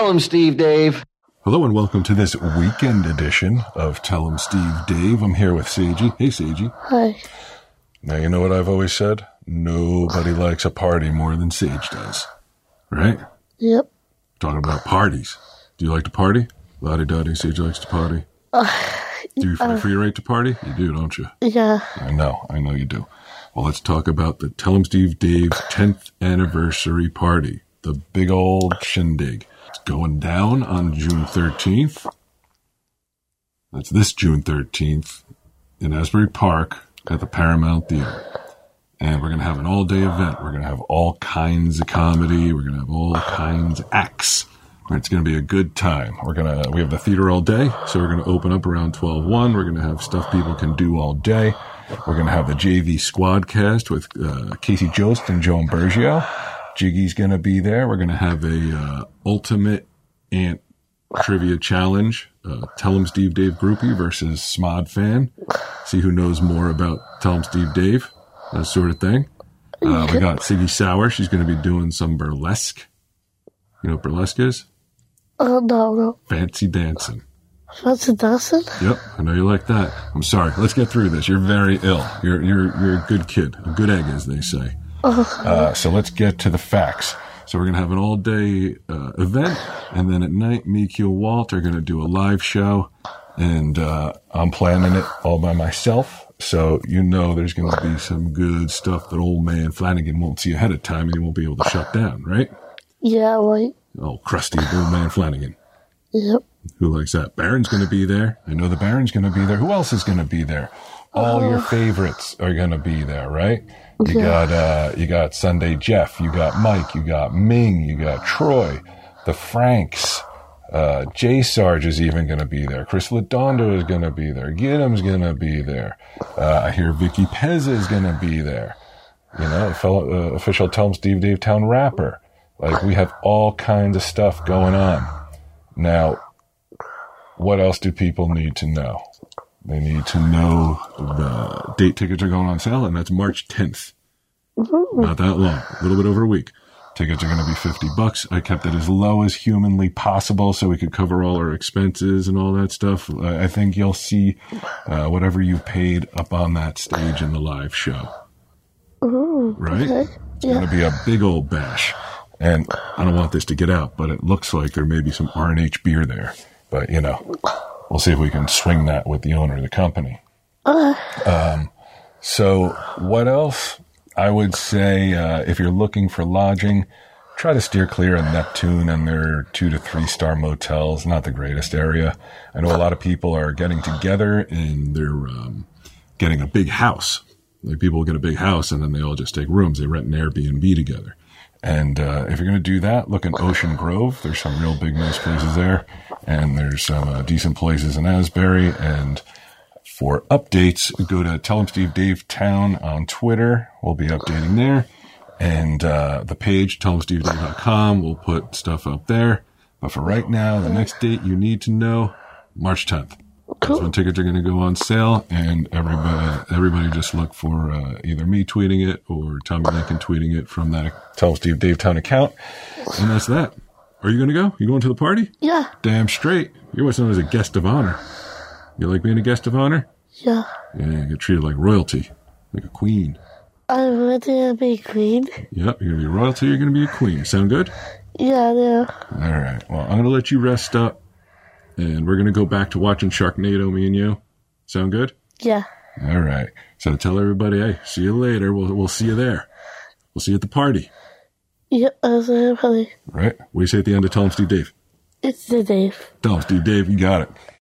Tell him, Steve Dave. Hello and welcome to this weekend edition of Tell Tell 'em Steve Dave. I'm here with Seiji. Hey, Seiji. Hi. Now, you know what I've always said? Nobody likes a party more than Sage does. Right? Yep. Talking about parties. Do you like to party? Lottie Dottie, Sage likes to party. Uh, do you uh, for your right to party? You do, don't you? Yeah. I know. I know you do. Well, let's talk about the Tell 'em Steve Dave's 10th anniversary party. The big old shindig. It's going down on June 13th. That's this June 13th in Asbury Park at the Paramount Theater. And we're going to have an all day event. We're going to have all kinds of comedy. We're going to have all kinds of acts. It's going to be a good time. We're going to, we have the theater all day. So we're going to open up around 12 1. We're going to have stuff people can do all day. We're going to have the JV squad cast with uh, Casey Jost and Joan Bergio. Jiggy's going to be there. We're going to have a uh, ultimate ant trivia challenge. Uh, Tell 'em Steve Dave groupie versus Smod fan. See who knows more about Tell 'em Steve Dave, that sort of thing. Uh, we got Siggy Sauer. She's going to be doing some burlesque. You know what burlesque is? Oh, no, no. Fancy dancing. Fancy dancing? Yep, I know you like that. I'm sorry. Let's get through this. You're very ill. You're you're you're a good kid, a good egg, as they say. Uh, so let's get to the facts. So we're gonna have an all day uh, event, and then at night, me, and Walt are gonna do a live show, and uh, I'm planning it all by myself. So you know there's gonna be some good stuff that old man Flanagan won't see ahead of time, and he won't be able to shut down, right? Yeah, right. Oh, crusty old man Flanagan. Yep. Who likes that? Baron's going to be there. I know the Baron's going to be there. Who else is going to be there? All your favorites are going to be there, right? You Yeah. got uh you got Sunday Jeff, you got Mike, you got Ming, you got Troy, the Franks, uh Jay Sarge is even going to be there. Chris Ladondo is going to be there. Giddim's going to be there. Uh, I hear Vicky Pez is going to be there. You know, fellow, uh, official Tell 'em Steve Dave Town rapper. Like we have all kinds of stuff going on. Now, what else do people need to know? They need to know the date tickets are going on sale, and that's March 10th. Not that long, a little bit over a week. Tickets are going to be 50 bucks. I kept it as low as humanly possible so we could cover all our expenses and all that stuff. I think you'll see uh, whatever you paid up on that stage in the live show. Right? Okay. It's going to be a big old bash. And I don't want this to get out, but it looks like there may be some R&H beer there. But, you know, we'll see if we can swing that with the owner of the company. Um, so what else? I would say, uh, if you're looking for lodging, try to steer clear of Neptune and their two to three star motels. Not the greatest area. I know a lot of people are getting together and they're, um, getting a big house. Like people get a big house and then they all just take rooms. They rent an Airbnb together. And uh, if you're going to do that, look in Ocean Grove. There's some real big, nice places there, and there's some uh, decent places in Asbury. And for updates, go to Tell 'em Steve Dave Town on Twitter. We'll be updating there, and uh, the page tellemstevedave.com. We'll put stuff up there. But for right now, the next date you need to know, March 10th. When tickets are going to go on sale, and everybody, everybody just look for uh, either me tweeting it or Tommy Lincoln tweeting it from that Tell Steve Dave Town account, and that's that. Are you going to go? You going to the party? Yeah. Damn straight. You're what's known as a guest of honor. You like being a guest of honor? Yeah. Yeah, you get treated like royalty, like a queen. I'm ready to be queen. Yep, you're gonna be royalty. You're gonna be a queen. Sound good? Yeah, yeah. All right. Well, I'm gonna let you rest up, and we're gonna go back to watching Sharknado. Me and you. Sound good? Yeah. All right. So tell everybody, hey, see you later. We'll we'll see you there. We'll see you at the party. Yeah, I'm ready. All right. What do you say at the end of Tell 'em Steve Dave? It's the Dave. Tell 'em Steve Dave. You got it.